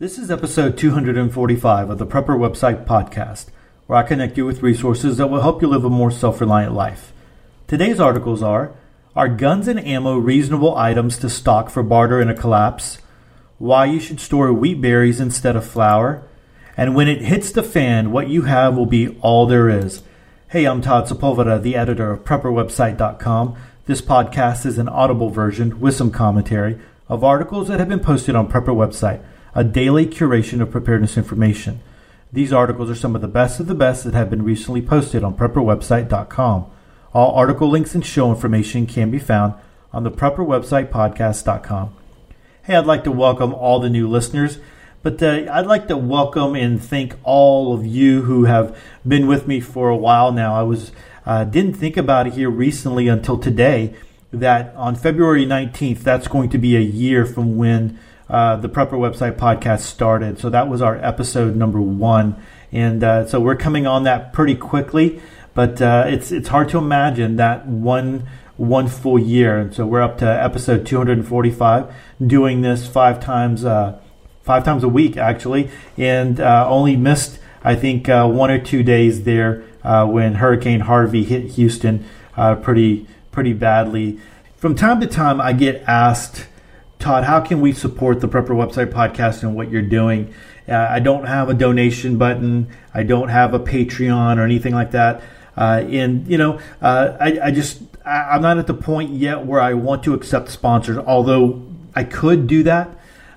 This is episode 245 of the Prepper Website Podcast, where I connect you with resources that will help you live a more self reliant life. Today's articles are Are guns and ammo reasonable items to stock for barter in a collapse? Why you should store wheat berries instead of flour? And when it hits the fan, what you have will be all there is. Hey, I'm Todd Sepulveda, the editor of PrepperWebsite.com. This podcast is an audible version with some commentary of articles that have been posted on Prepper Website a daily curation of preparedness information. These articles are some of the best of the best that have been recently posted on prepperwebsite.com. All article links and show information can be found on the prepperwebsitepodcast.com. Hey, I'd like to welcome all the new listeners, but uh, I'd like to welcome and thank all of you who have been with me for a while now. I was uh, didn't think about it here recently until today that on February 19th, that's going to be a year from when uh, the Prepper Website podcast started. So that was our episode number one, and uh, so we're coming on that pretty quickly. But uh, it's it's hard to imagine that one one full year, and so we're up to episode 245, doing this five times uh, five times a week actually, and uh, only missed I think one or two days there when Hurricane Harvey hit Houston pretty pretty badly. From time to time, I get asked Todd, how can we support the Prepper Website podcast and what you're doing? Uh, I don't have a donation button. I don't have a Patreon or anything like that. Uh, and you know, uh, I, I, just I, am not at the point yet where I want to accept sponsors. Although I could do that.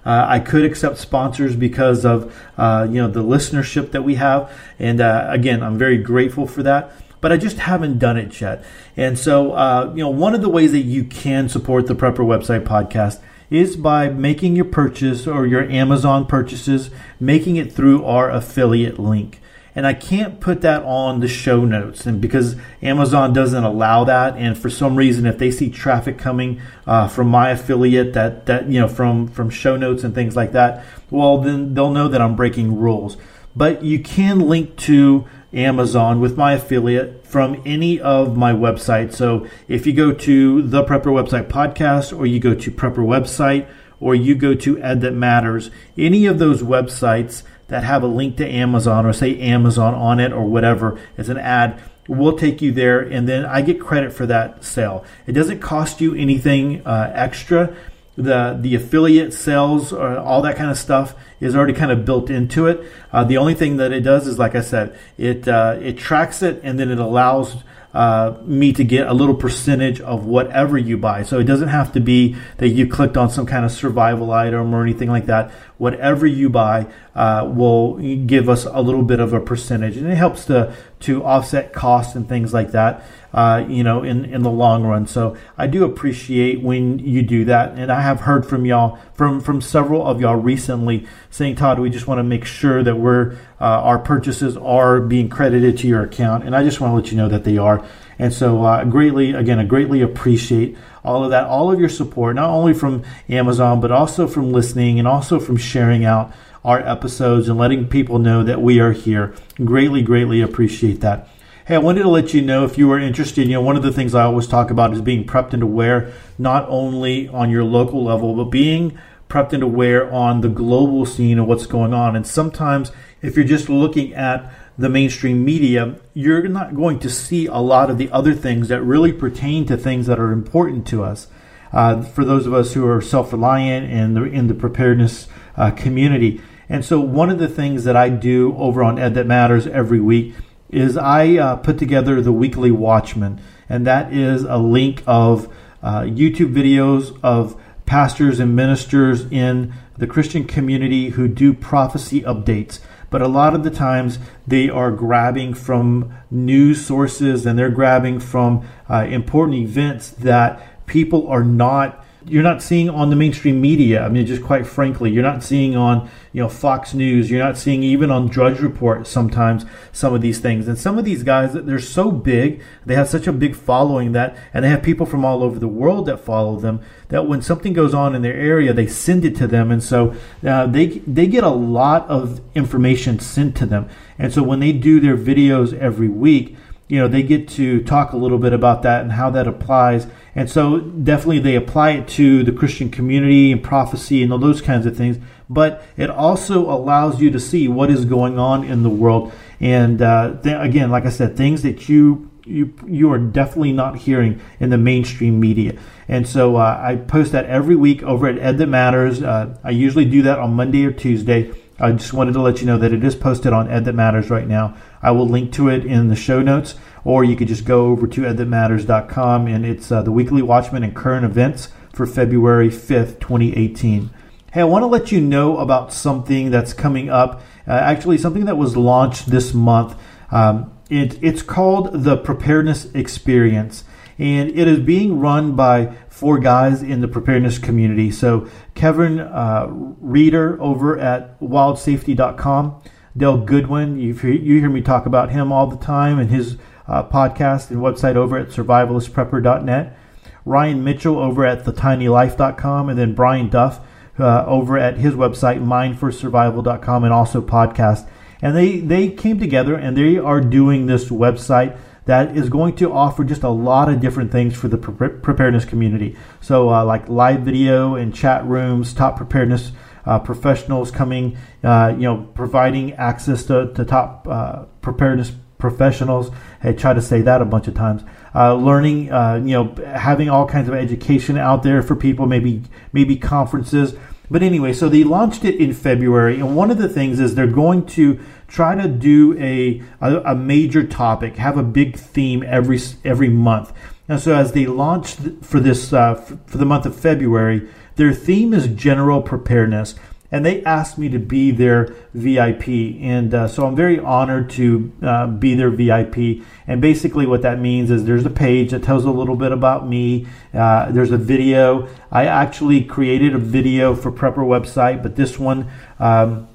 Uh, I could accept sponsors because of uh, you know the listenership that we have, and uh, again, I'm very grateful for that but I just haven't done it yet. And so, uh, you know, one of the ways that you can support the Prepper Website podcast is by making your purchase or your Amazon purchases, making it through our affiliate link. And I can't put that on the show notes, and because Amazon doesn't allow that, and for some reason, if they see traffic coming uh, from my affiliate, that that you know from from show notes and things like that, well, then they'll know that I'm breaking rules. But you can link to Amazon with my affiliate from any of my websites. So if you go to the Prepper Website Podcast, or you go to Prepper Website, or you go to Ed That Matters, any of those websites that have a link to Amazon or say Amazon on it or whatever as an ad will take you there and then I get credit for that sale. It doesn't cost you anything uh, extra the the affiliate sales or all that kind of stuff is already kind of built into it. Uh, the only thing that it does is, like I said, it uh, it tracks it and then it allows uh, me to get a little percentage of whatever you buy. So it doesn't have to be that you clicked on some kind of survival item or anything like that. Whatever you buy uh, will give us a little bit of a percentage, and it helps to to offset costs and things like that uh, you know, in, in the long run. So I do appreciate when you do that. And I have heard from y'all, from, from several of y'all recently saying, Todd, we just want to make sure that we're, uh, our purchases are being credited to your account. And I just want to let you know that they are. And so uh, greatly, again, I greatly appreciate all of that, all of your support, not only from Amazon, but also from listening and also from sharing out our episodes and letting people know that we are here. Greatly, greatly appreciate that. Hey, I wanted to let you know if you are interested. You know, one of the things I always talk about is being prepped and aware, not only on your local level, but being prepped and aware on the global scene of what's going on. And sometimes, if you're just looking at the mainstream media, you're not going to see a lot of the other things that really pertain to things that are important to us. Uh, for those of us who are self-reliant and in, in the preparedness uh, community. And so, one of the things that I do over on Ed That Matters every week is I uh, put together the weekly Watchman, and that is a link of uh, YouTube videos of pastors and ministers in the Christian community who do prophecy updates. But a lot of the times they are grabbing from news sources and they're grabbing from uh, important events that people are not you're not seeing on the mainstream media. I mean, just quite frankly, you're not seeing on you know Fox News. You're not seeing even on Drudge Report sometimes some of these things. And some of these guys, they're so big, they have such a big following that, and they have people from all over the world that follow them. That when something goes on in their area, they send it to them, and so uh, they they get a lot of information sent to them. And so when they do their videos every week you know, they get to talk a little bit about that and how that applies. And so definitely they apply it to the Christian community and prophecy and all those kinds of things. But it also allows you to see what is going on in the world. And uh, th- again, like I said, things that you you you are definitely not hearing in the mainstream media. And so uh, I post that every week over at Ed That Matters. Uh, I usually do that on Monday or Tuesday. I just wanted to let you know that it is posted on Ed That Matters right now. I will link to it in the show notes, or you could just go over to edthatmatters.com and it's uh, the weekly Watchman and current events for February 5th, 2018. Hey, I want to let you know about something that's coming up. Uh, actually, something that was launched this month. Um, it, it's called the Preparedness Experience, and it is being run by four guys in the preparedness community. So, Kevin uh, Reeder over at wildsafety.com, Dale Goodwin, you you hear me talk about him all the time and his uh, podcast and website over at survivalistprepper.net, Ryan Mitchell over at thetinylife.com, and then Brian Duff uh, over at his website, mindforsurvival.com, and also podcast and they they came together and they are doing this website that is going to offer just a lot of different things for the pre- preparedness community. So, uh, like live video and chat rooms, top preparedness uh, professionals coming, uh, you know, providing access to, to top uh, preparedness professionals. I try to say that a bunch of times. Uh, learning, uh, you know, having all kinds of education out there for people. Maybe maybe conferences but anyway, so they launched it in February, and one of the things is they're going to try to do a, a, a major topic, have a big theme every every month. And so as they launched for this uh, for the month of February, their theme is general preparedness and they asked me to be their VIP. And uh, so I'm very honored to uh, be their VIP. And basically, what that means is there's a page that tells a little bit about me. Uh, there's a video. I actually created a video for Prepper website, but this one. Um,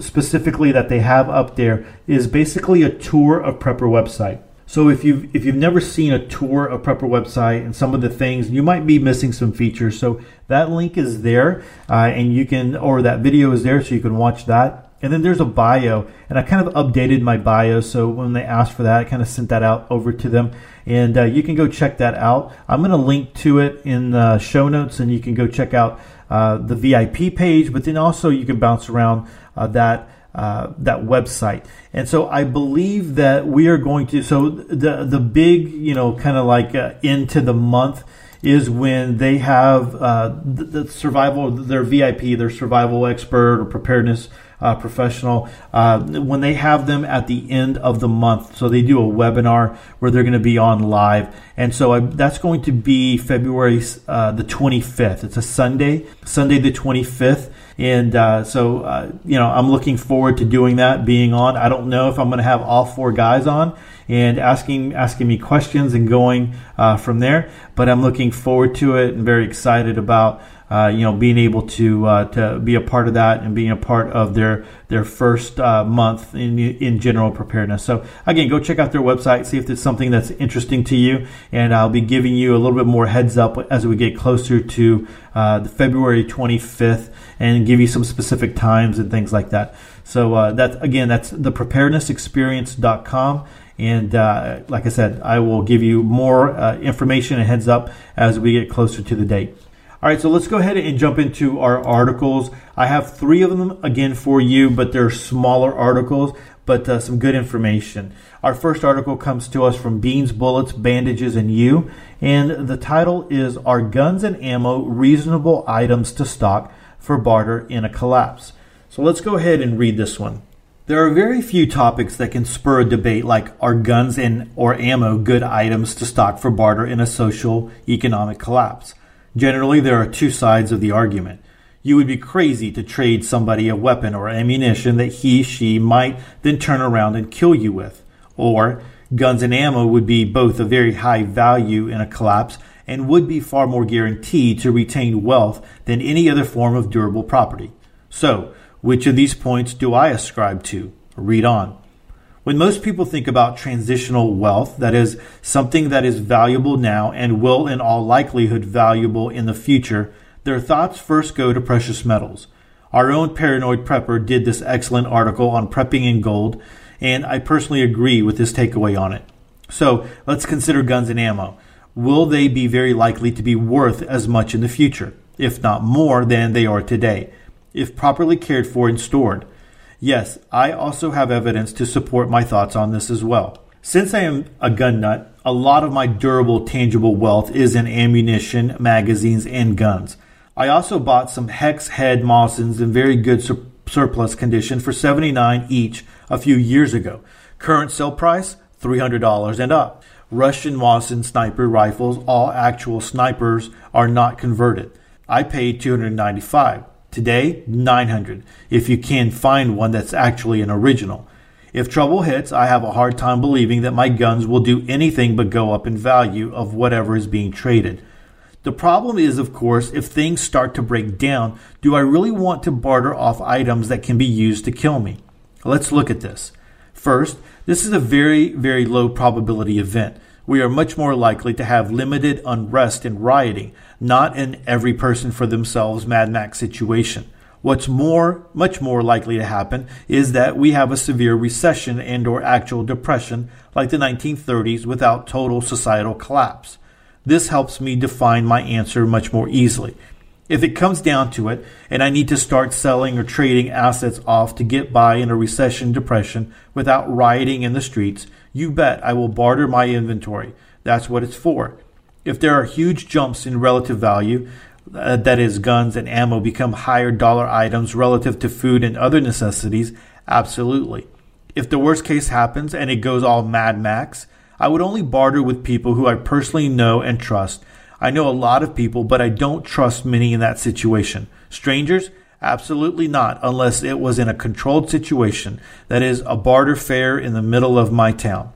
specifically that they have up there is basically a tour of prepper website so if you've if you've never seen a tour of Prepper website and some of the things, you might be missing some features. So that link is there, uh, and you can or that video is there, so you can watch that. And then there's a bio, and I kind of updated my bio. So when they asked for that, I kind of sent that out over to them, and uh, you can go check that out. I'm going to link to it in the show notes, and you can go check out uh, the VIP page. But then also you can bounce around uh, that uh, that website. And so I believe that we are going to. So the the big, you know, kind of like uh, into the month is when they have uh, the, the, survival, their VIP, their survival expert or preparedness uh, professional, uh, when they have them at the end of the month. So they do a webinar where they're going to be on live. And so I, that's going to be February uh, the 25th. It's a Sunday, Sunday the 25th. And uh, so, uh, you know, I'm looking forward to doing that, being on. I don't know if I'm going to have all four guys on and asking asking me questions and going uh, from there, but I'm looking forward to it and very excited about uh, you know, being able to uh, to be a part of that and being a part of their their first uh, month in in general preparedness. So again, go check out their website, see if it's something that's interesting to you, and I'll be giving you a little bit more heads up as we get closer to uh, the February 25th, and give you some specific times and things like that. So uh, that's again, that's the preparednessexperience.com. And uh, like I said, I will give you more uh, information and heads up as we get closer to the date. All right, so let's go ahead and jump into our articles. I have three of them again for you, but they're smaller articles, but uh, some good information. Our first article comes to us from Beans, Bullets, Bandages, and You, and the title is Are Guns and Ammo Reasonable Items to Stock for Barter in a Collapse? So let's go ahead and read this one. There are very few topics that can spur a debate like are guns and or ammo good items to stock for barter in a social economic collapse. Generally, there are two sides of the argument. You would be crazy to trade somebody a weapon or ammunition that he, she might then turn around and kill you with. Or, guns and ammo would be both a very high value in a collapse and would be far more guaranteed to retain wealth than any other form of durable property. So, which of these points do I ascribe to? Read on. When most people think about transitional wealth, that is, something that is valuable now and will in all likelihood valuable in the future, their thoughts first go to precious metals. Our own paranoid prepper did this excellent article on prepping in gold, and I personally agree with his takeaway on it. So let's consider guns and ammo. Will they be very likely to be worth as much in the future, if not more than they are today, if properly cared for and stored? Yes, I also have evidence to support my thoughts on this as well. Since I am a gun nut, a lot of my durable, tangible wealth is in ammunition, magazines, and guns. I also bought some hex head Mosins in very good sur- surplus condition for 79 each a few years ago. Current sale price $300 and up. Russian Mosin sniper rifles, all actual snipers, are not converted. I paid 295. Today, 900 if you can find one that's actually an original. If trouble hits, I have a hard time believing that my guns will do anything but go up in value of whatever is being traded. The problem is, of course, if things start to break down, do I really want to barter off items that can be used to kill me? Let's look at this. First, this is a very, very low probability event. We are much more likely to have limited unrest and rioting, not an every person for themselves Mad Max situation. What's more, much more likely to happen is that we have a severe recession and or actual depression like the 1930s without total societal collapse. This helps me define my answer much more easily. If it comes down to it, and I need to start selling or trading assets off to get by in a recession depression without rioting in the streets, you bet I will barter my inventory. That's what it's for. If there are huge jumps in relative value, uh, that is, guns and ammo become higher dollar items relative to food and other necessities, absolutely. If the worst case happens and it goes all Mad Max, I would only barter with people who I personally know and trust I know a lot of people, but I don't trust many in that situation. Strangers? Absolutely not, unless it was in a controlled situation. That is, a barter fair in the middle of my town.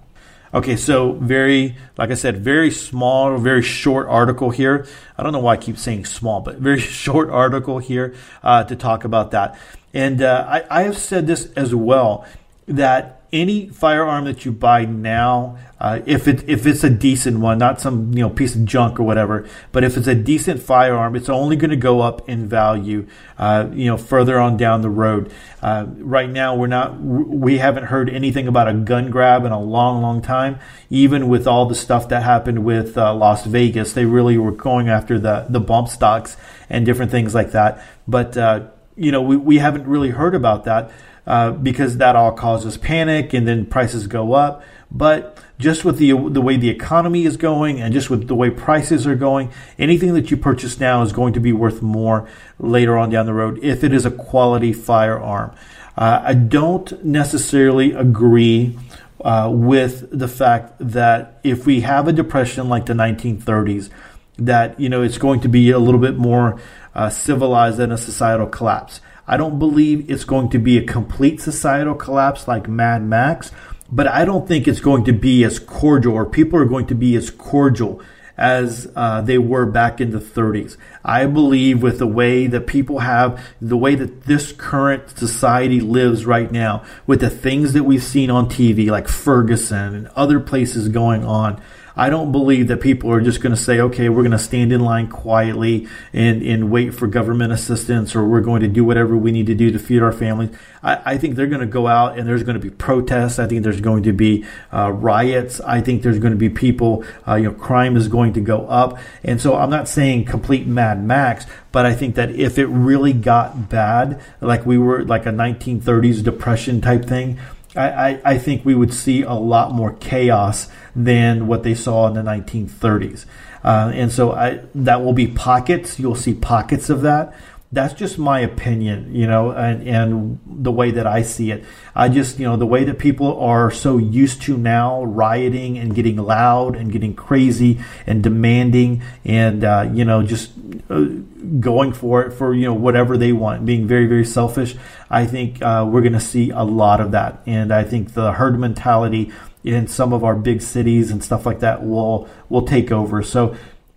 Okay, so very, like I said, very small, very short article here. I don't know why I keep saying small, but very short article here uh, to talk about that. And uh, I, I have said this as well that any firearm that you buy now, uh, if it if it's a decent one, not some you know piece of junk or whatever, but if it's a decent firearm, it's only going to go up in value, uh, you know, further on down the road. Uh, right now, we're not we haven't heard anything about a gun grab in a long, long time. Even with all the stuff that happened with uh, Las Vegas, they really were going after the the bump stocks and different things like that. But uh, you know, we we haven't really heard about that. Uh, because that all causes panic and then prices go up. But just with the the way the economy is going and just with the way prices are going, anything that you purchase now is going to be worth more later on down the road if it is a quality firearm. Uh, I don't necessarily agree uh, with the fact that if we have a depression like the 1930s, that you know it's going to be a little bit more uh, civilized than a societal collapse. I don't believe it's going to be a complete societal collapse like Mad Max, but I don't think it's going to be as cordial or people are going to be as cordial as uh, they were back in the 30s. I believe with the way that people have, the way that this current society lives right now, with the things that we've seen on TV, like Ferguson and other places going on, I don't believe that people are just going to say, okay, we're going to stand in line quietly and, and wait for government assistance or we're going to do whatever we need to do to feed our families. I, I think they're going to go out and there's going to be protests. I think there's going to be uh, riots. I think there's going to be people, uh, you know, crime is going to go up. And so I'm not saying complete Mad Max, but I think that if it really got bad, like we were like a 1930s depression type thing, I, I, think we would see a lot more chaos than what they saw in the 1930s. Uh, and so I, that will be pockets. You'll see pockets of that. That's just my opinion, you know, and, and the way that I see it. I just, you know, the way that people are so used to now rioting and getting loud and getting crazy and demanding and, uh, you know, just uh, going for it for, you know, whatever they want, being very, very selfish. I think uh, we're going to see a lot of that. And I think the herd mentality in some of our big cities and stuff like that will will take over. So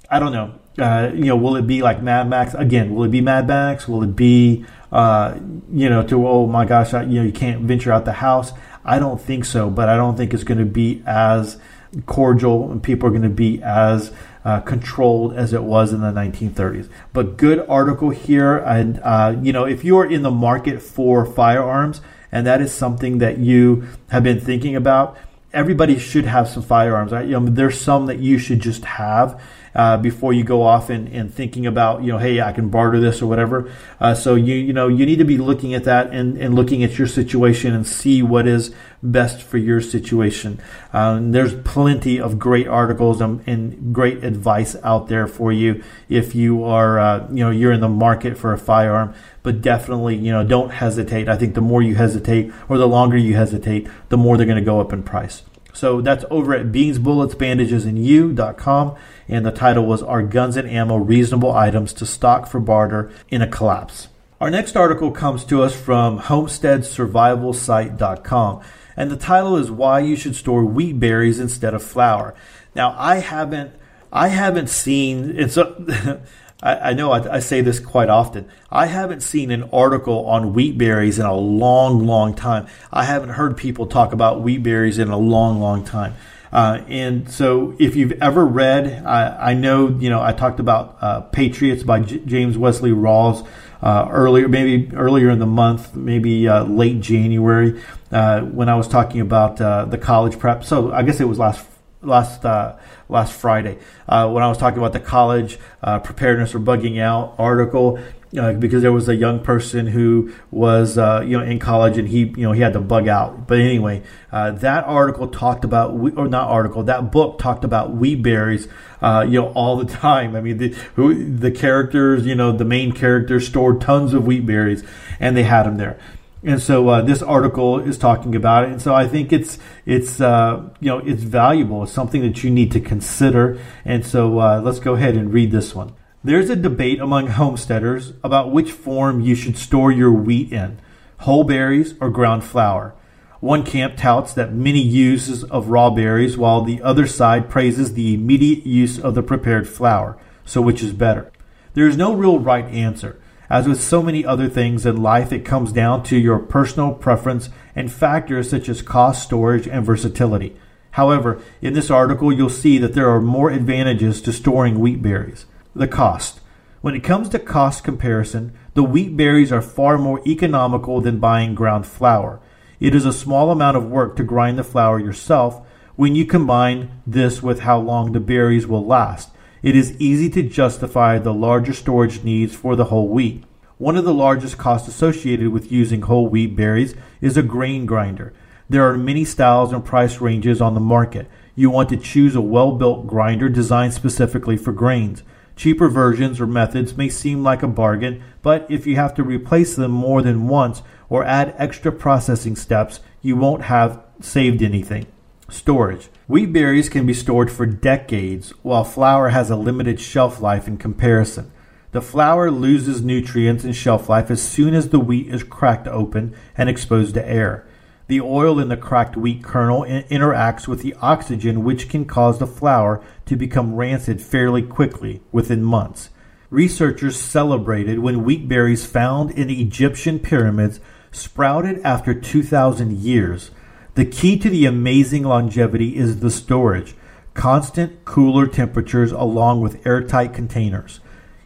I don't know. Uh, you know, will it be like Mad Max again? Will it be Mad Max? Will it be uh, you know to oh my gosh, I, you know you can't venture out the house? I don't think so, but I don't think it's going to be as cordial and people are going to be as uh, controlled as it was in the 1930s. But good article here, and uh, you know if you are in the market for firearms and that is something that you have been thinking about everybody should have some firearms. I, you know, there's some that you should just have uh, before you go off and, and thinking about, you know, hey, I can barter this or whatever. Uh, so you you know you need to be looking at that and, and looking at your situation and see what is best for your situation. Um, there's plenty of great articles and, and, great advice out there for you if you are uh, you know you're in the market for a firearm. But definitely, you know, don't hesitate. I think the more you hesitate or the longer you hesitate, the more they're going to go up in price. So that's over at Beans, Bullets, Bandages, and You.com. And the title was Are Guns and Ammo Reasonable Items to Stock for Barter in a Collapse? Our next article comes to us from HomesteadSurvivalSite.com. And the title is Why You Should Store Wheat Berries Instead of Flour. Now, I haven't. I haven't seen it's a I, I know I, I, say this quite often. I haven't seen an article on wheat berries in a long, long time. I haven't heard people talk about wheat berries in a long, long time. Uh, and so, if you've ever read, I, I know you know I talked about uh, Patriots by J- James Wesley Rawles uh, earlier, maybe earlier in the month, maybe uh, late January, uh, when I was talking about uh, the college prep. So I guess it was last last uh, last Friday uh, when I was talking about the college uh, preparedness for bugging out article. Uh, because there was a young person who was, uh, you know, in college and he, you know, he had to bug out. But anyway, uh, that article talked about, or not article, that book talked about wheat berries, you know, all the time. I mean, the who, the characters, you know, the main characters stored tons of wheat berries, and they had them there. And so uh, this article is talking about it, and so I think it's it's uh, you know it's valuable. It's something that you need to consider. And so uh, let's go ahead and read this one. There's a debate among homesteaders about which form you should store your wheat in: whole berries or ground flour. One camp touts that many uses of raw berries, while the other side praises the immediate use of the prepared flour. So which is better? There is no real right answer. As with so many other things in life, it comes down to your personal preference and factors such as cost, storage, and versatility. However, in this article, you'll see that there are more advantages to storing wheat berries. The cost. When it comes to cost comparison, the wheat berries are far more economical than buying ground flour. It is a small amount of work to grind the flour yourself when you combine this with how long the berries will last it is easy to justify the larger storage needs for the whole wheat. One of the largest costs associated with using whole wheat berries is a grain grinder. There are many styles and price ranges on the market. You want to choose a well built grinder designed specifically for grains. Cheaper versions or methods may seem like a bargain, but if you have to replace them more than once or add extra processing steps, you won't have saved anything. Storage. Wheat berries can be stored for decades, while flour has a limited shelf life in comparison. The flour loses nutrients and shelf life as soon as the wheat is cracked open and exposed to air. The oil in the cracked wheat kernel interacts with the oxygen, which can cause the flour to become rancid fairly quickly, within months. Researchers celebrated when wheat berries found in Egyptian pyramids sprouted after 2,000 years. The key to the amazing longevity is the storage, constant cooler temperatures along with airtight containers.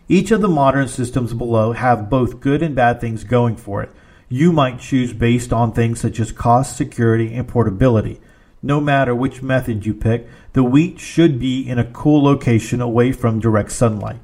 Each of the modern systems below have both good and bad things going for it. You might choose based on things such as cost, security, and portability. No matter which method you pick, the wheat should be in a cool location away from direct sunlight.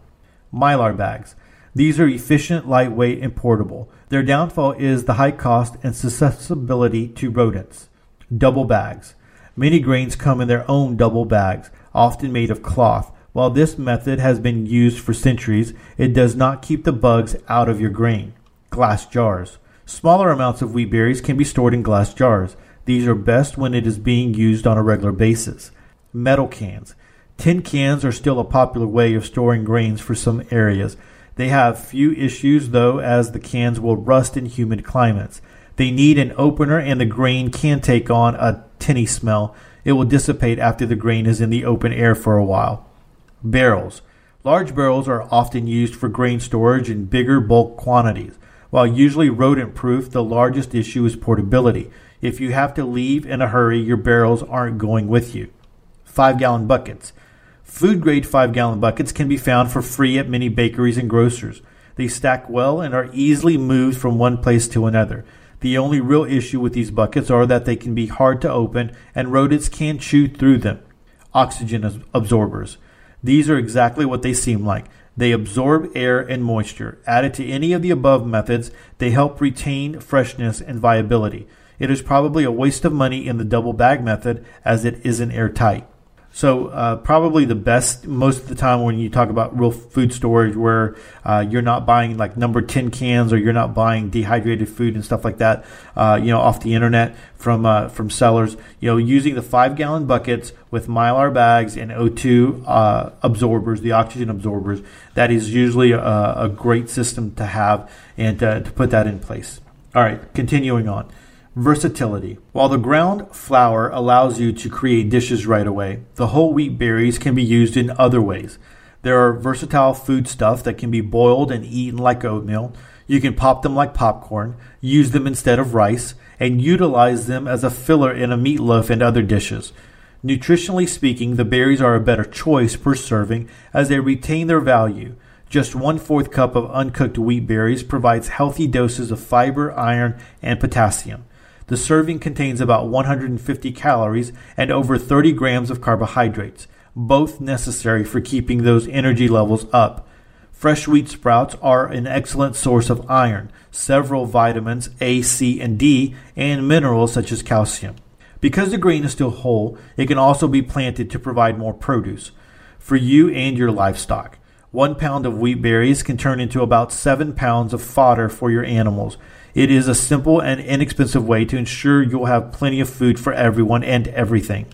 Mylar bags. These are efficient, lightweight, and portable. Their downfall is the high cost and susceptibility to rodents. Double bags. Many grains come in their own double bags, often made of cloth. While this method has been used for centuries, it does not keep the bugs out of your grain. Glass jars. Smaller amounts of wheat berries can be stored in glass jars. These are best when it is being used on a regular basis. Metal cans. Tin cans are still a popular way of storing grains for some areas. They have few issues though as the cans will rust in humid climates. They need an opener, and the grain can take on a tinny smell. It will dissipate after the grain is in the open air for a while. Barrels. Large barrels are often used for grain storage in bigger bulk quantities. While usually rodent proof, the largest issue is portability. If you have to leave in a hurry, your barrels aren't going with you. 5 gallon buckets. Food grade 5 gallon buckets can be found for free at many bakeries and grocers. They stack well and are easily moved from one place to another. The only real issue with these buckets are that they can be hard to open and rodents can chew through them. Oxygen absorbers. These are exactly what they seem like. They absorb air and moisture. Added to any of the above methods, they help retain freshness and viability. It is probably a waste of money in the double bag method as it isn't airtight. So uh, probably the best most of the time when you talk about real food storage, where uh, you're not buying like number ten cans or you're not buying dehydrated food and stuff like that, uh, you know, off the internet from uh, from sellers. You know, using the five gallon buckets with mylar bags and O2 uh, absorbers, the oxygen absorbers, that is usually a, a great system to have and to put that in place. All right, continuing on. Versatility. While the ground flour allows you to create dishes right away, the whole wheat berries can be used in other ways. There are versatile foodstuff that can be boiled and eaten like oatmeal. You can pop them like popcorn, use them instead of rice, and utilize them as a filler in a meatloaf and other dishes. Nutritionally speaking, the berries are a better choice per serving as they retain their value. Just one fourth cup of uncooked wheat berries provides healthy doses of fiber, iron, and potassium. The serving contains about 150 calories and over 30 grams of carbohydrates, both necessary for keeping those energy levels up. Fresh wheat sprouts are an excellent source of iron, several vitamins A, C, and D, and minerals such as calcium. Because the grain is still whole, it can also be planted to provide more produce for you and your livestock. One pound of wheat berries can turn into about seven pounds of fodder for your animals. It is a simple and inexpensive way to ensure you'll have plenty of food for everyone and everything.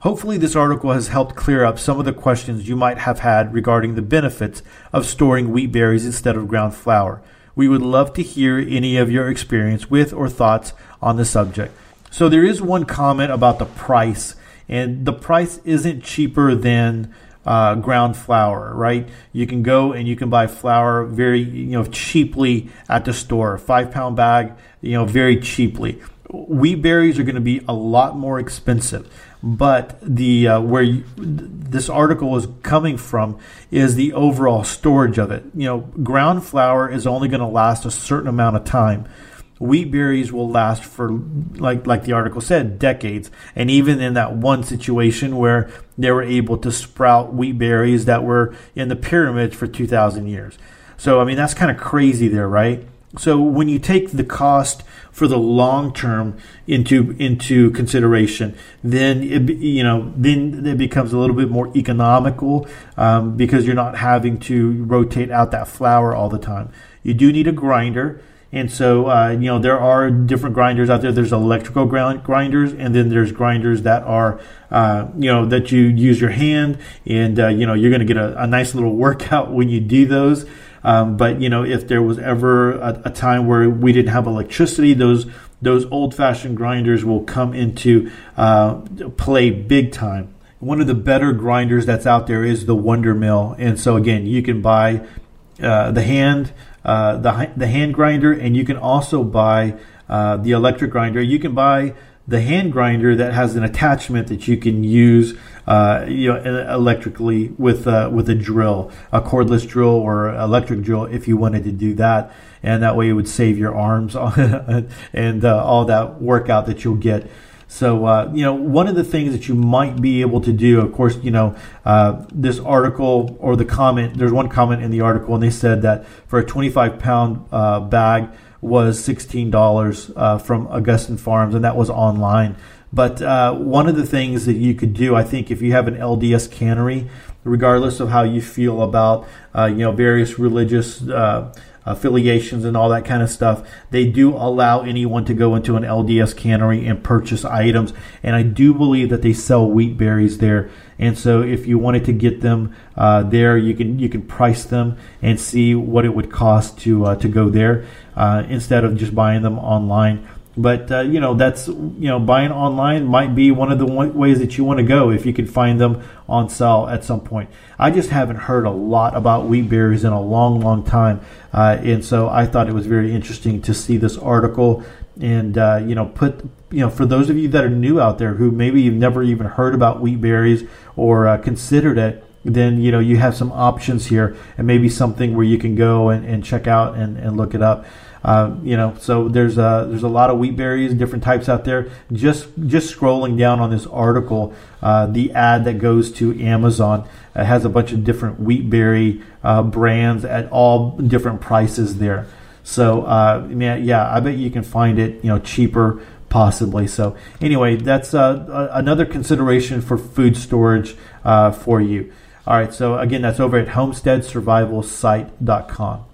Hopefully, this article has helped clear up some of the questions you might have had regarding the benefits of storing wheat berries instead of ground flour. We would love to hear any of your experience with or thoughts on the subject. So, there is one comment about the price, and the price isn't cheaper than uh, ground flour, right? You can go and you can buy flour very, you know, cheaply at the store. Five pound bag, you know, very cheaply. Wheat berries are going to be a lot more expensive, but the uh, where you, this article is coming from is the overall storage of it. You know, ground flour is only going to last a certain amount of time wheat berries will last for like like the article said decades and even in that one situation where they were able to sprout wheat berries that were in the pyramids for 2000 years so i mean that's kind of crazy there right so when you take the cost for the long term into into consideration, then it, you know then it becomes a little bit more economical um, because you're not having to rotate out that flour all the time. You do need a grinder. And so, uh, you know, there are different grinders out there. There's electrical grind- grinders, and then there's grinders that are, uh, you know, that you use your hand, and uh, you know, you're going to get a, a, nice little workout when you do those. Um, but you know, if there was ever a, a, time where we didn't have electricity, those those old-fashioned grinders will come into uh, play big time. One of the better grinders that's out there is the Wonder Mill, and so again, you can buy uh, the hand uh, the the hand grinder, and you can also buy uh, the electric grinder. You can buy the hand grinder that has an attachment that you can use uh, you know, electrically with uh, with a drill, a cordless drill or electric drill, if you wanted to do that, and that way it would save your arms and uh, all that workout that you'll get. So, uh, you know, one of the things that you might be able to do, of course, you know, uh, this article or the comment, there's one comment in the article, and they said that for a 25 pound uh, bag was $16 uh, from Augason Farms, and that was online. But uh, one of the things that you could do, I think, if you have an LDS cannery, regardless of how you feel about, uh, you know, various religious affiliations and all that kind of stuff. They do allow anyone to go into an LDS cannery and purchase items, and I do believe that they sell wheat berries there. And so, if you wanted to get them uh, there, you can you can price them and see what it would cost to uh, to go there uh, instead of just buying them online. But uh, you know that's you know buying online might be one of the ways that you want to go if you can find them on sale at some point. I just haven't heard a lot about wheat berries in a long, long time, uh, and so I thought it was very interesting to see this article and uh, you know put you know for those of you that are new out there who maybe you've never even heard about wheat berries or uh, considered it then you know you have some options here and maybe something where you can go and, and check out and, and look it up Uh, you know, so there's a there's a lot of wheat berries, different types out there. Just just scrolling down on this article, uh, the ad that goes to Amazon has a bunch of different wheat berry uh, brands at all different prices there. So uh, yeah, I bet you can find it you know cheaper possibly. So anyway, that's uh, another consideration for food storage uh, for you. All right, so again, that's over at homesteadsurvivalsite.com.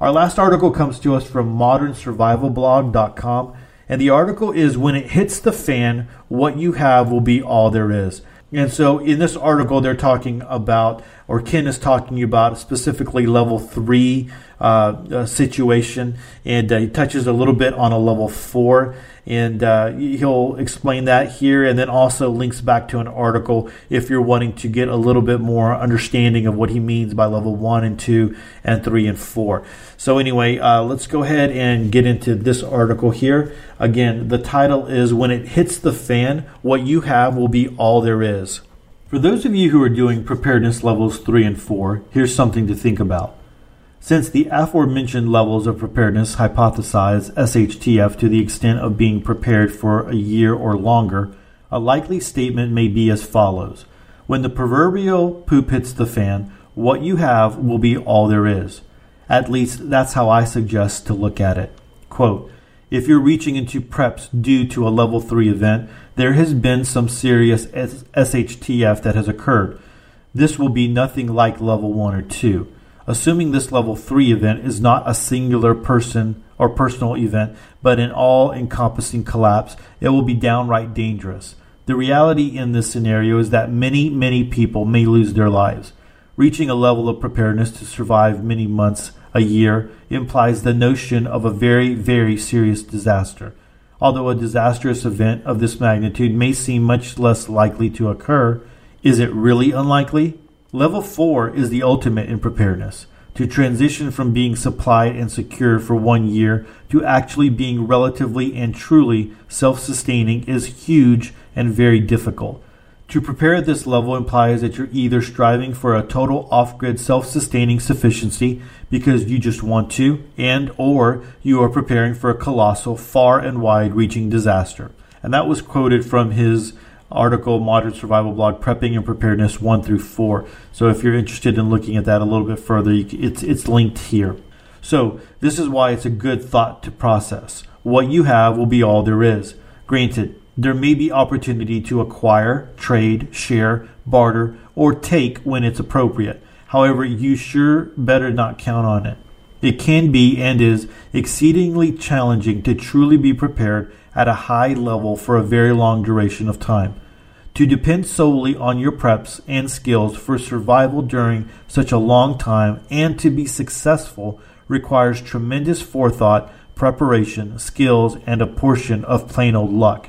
Our last article comes to us from modernsurvivalblog.com, and the article is When It Hits the Fan, What You Have Will Be All There Is. And so in this article, they're talking about, or Ken is talking about specifically level three uh, uh, situation, and uh, he touches a little bit on a level four and uh, he'll explain that here and then also links back to an article if you're wanting to get a little bit more understanding of what he means by level 1 and 2 and 3 and 4 so anyway uh, let's go ahead and get into this article here. Again the title is when it hits the fan what you have will be all there is. For those of you who are doing preparedness levels 3 and 4 here's something to think about since the aforementioned levels of preparedness hypothesize SHTF to the extent of being prepared for a year or longer, a likely statement may be as follows When the proverbial poop hits the fan, what you have will be all there is. At least that's how I suggest to look at it. Quote, if you're reaching into preps due to a level 3 event, there has been some serious SHTF that has occurred. This will be nothing like level 1 or 2 assuming this level 3 event is not a singular person or personal event, but an all encompassing collapse, it will be downright dangerous. The reality in this scenario is that many, many people may lose their lives. Reaching a level of preparedness to survive many months, a year, implies the notion of a very, very serious disaster. Although a disastrous event of this magnitude may seem much less likely to occur, is it really unlikely? Level 4 is the ultimate in preparedness. To transition from being supplied and secure for one year to actually being relatively and truly self sustaining is huge and very difficult. To prepare at this level implies that you're either striving for a total off-grid self-sustaining sufficiency because you just want to and or you are preparing for a colossal far and wide reaching disaster. And that was quoted from his article, Modern Survival Blog, Prepping and Preparedness 1 through 4. So if you're interested in looking at that a little bit further, it's, it's linked here. So this is why it's a good thought to process. What you have will be all there is. Granted, there may be opportunity to acquire, trade, share, barter, or take when it's appropriate. However, you sure better not count on it. It can be and is exceedingly challenging to truly be prepared at a high level for a very long duration of time. To depend solely on your preps and skills for survival during such a long time and to be successful requires tremendous forethought, preparation, skills, and a portion of plain old luck.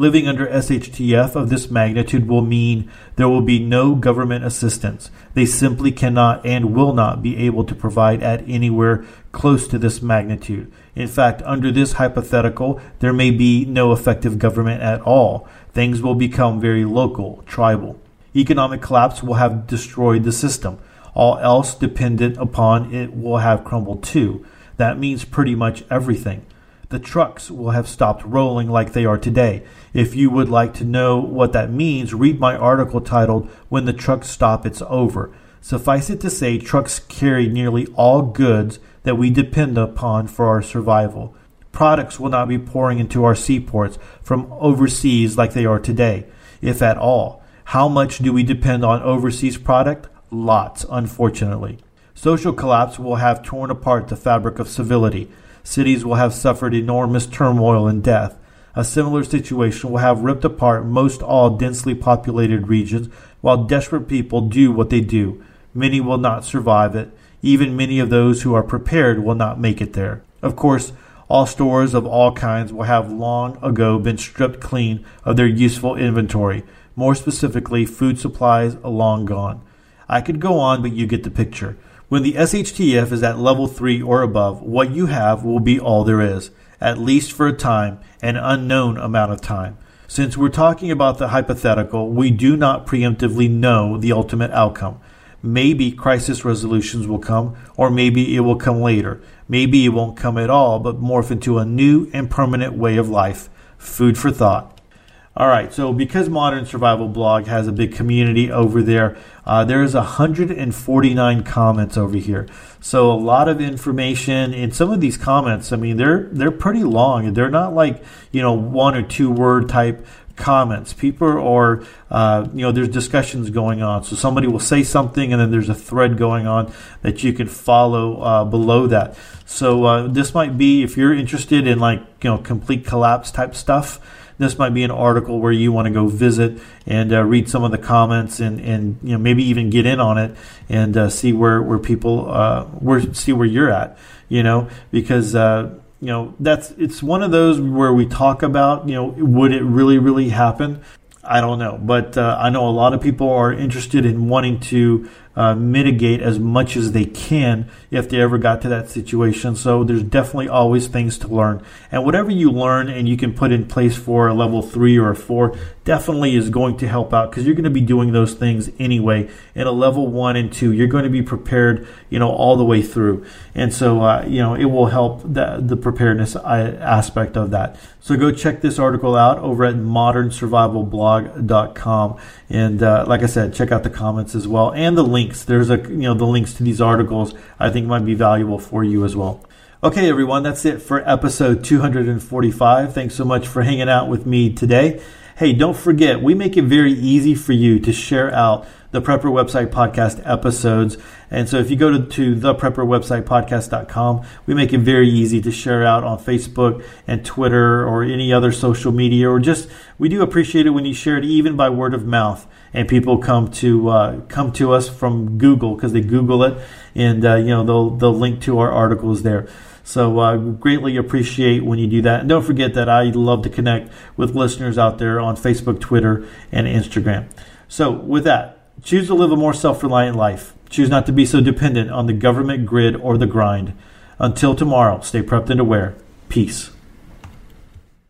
Living under SHTF of this magnitude will mean there will be no government assistance. They simply cannot and will not be able to provide at anywhere close to this magnitude. In fact, under this hypothetical, there may be no effective government at all. Things will become very local, tribal. Economic collapse will have destroyed the system. All else dependent upon it will have crumbled too. That means pretty much everything. The trucks will have stopped rolling like they are today. If you would like to know what that means, read my article titled When the Trucks Stop, It's Over. Suffice it to say, trucks carry nearly all goods that we depend upon for our survival. Products will not be pouring into our seaports from overseas like they are today, if at all. How much do we depend on overseas product? Lots, unfortunately. Social collapse will have torn apart the fabric of civility cities will have suffered enormous turmoil and death. A similar situation will have ripped apart most all densely populated regions while desperate people do what they do. Many will not survive it. Even many of those who are prepared will not make it there. Of course, all stores of all kinds will have long ago been stripped clean of their useful inventory. More specifically, food supplies long gone. I could go on, but you get the picture. When the SHTF is at level 3 or above, what you have will be all there is, at least for a time, an unknown amount of time. Since we're talking about the hypothetical, we do not preemptively know the ultimate outcome. maybe crisis resolutions will come, or maybe it will come later. Maybe it won't come at all, but morph into a new and permanent way of life. Food for thought. All right, so because Modern Survival Blog has a big community over there, uh, there's 149 comments over here. So a lot of information in some of these comments. I mean, they're they're pretty long. They're not like you know one or two word type comments. People are, uh, you know, there's discussions going on. So somebody will say something, and then there's a thread going on that you can follow uh, below that. So uh, this might be if you're interested in like you know complete collapse type stuff this might be an article where you want to go visit and uh, read some of the comments and, and you know maybe even get in on it and uh, see where where people uh, where see where you're at you know? Because uh, you know that's it's one of those where we talk about you know would it really really happen? I don't know, but uh, I know a lot of people are interested in wanting to uh, mitigate as much as they can if they ever got to that situation. So there's definitely always things to learn. And whatever you learn and you can put in place for a level three or a four definitely is going to help out because you're going to be doing those things anyway. In a level one and two, you're going to be prepared, you know, all the way through. And so, uh, you know, it will help the, the preparedness uh, aspect of that. So go check this article out over at modernsurvivalblog.com. And uh, like I said, check out the comments as well and the links. There's a you know the links to these articles I think might be valuable for you as well. Okay, everyone, that's it for episode 245. Thanks so much for hanging out with me today. Hey, don't forget, we make it very easy for you to share out the Prepper Website Podcast episodes. And so if you go to, to the Prepper Website Podcast.com, we make it very easy to share out on Facebook and Twitter or any other social media, or just we do appreciate it when you share it even by word of mouth. And people come to uh, come to us from Google because they Google it, and uh, you know they'll they'll link to our articles there. So uh, greatly appreciate when you do that. And don't forget that I love to connect with listeners out there on Facebook, Twitter, and Instagram. So with that, Choose to live a more self reliant life. Choose not to be so dependent on the government grid or the grind. Until tomorrow, stay prepped and aware. Peace.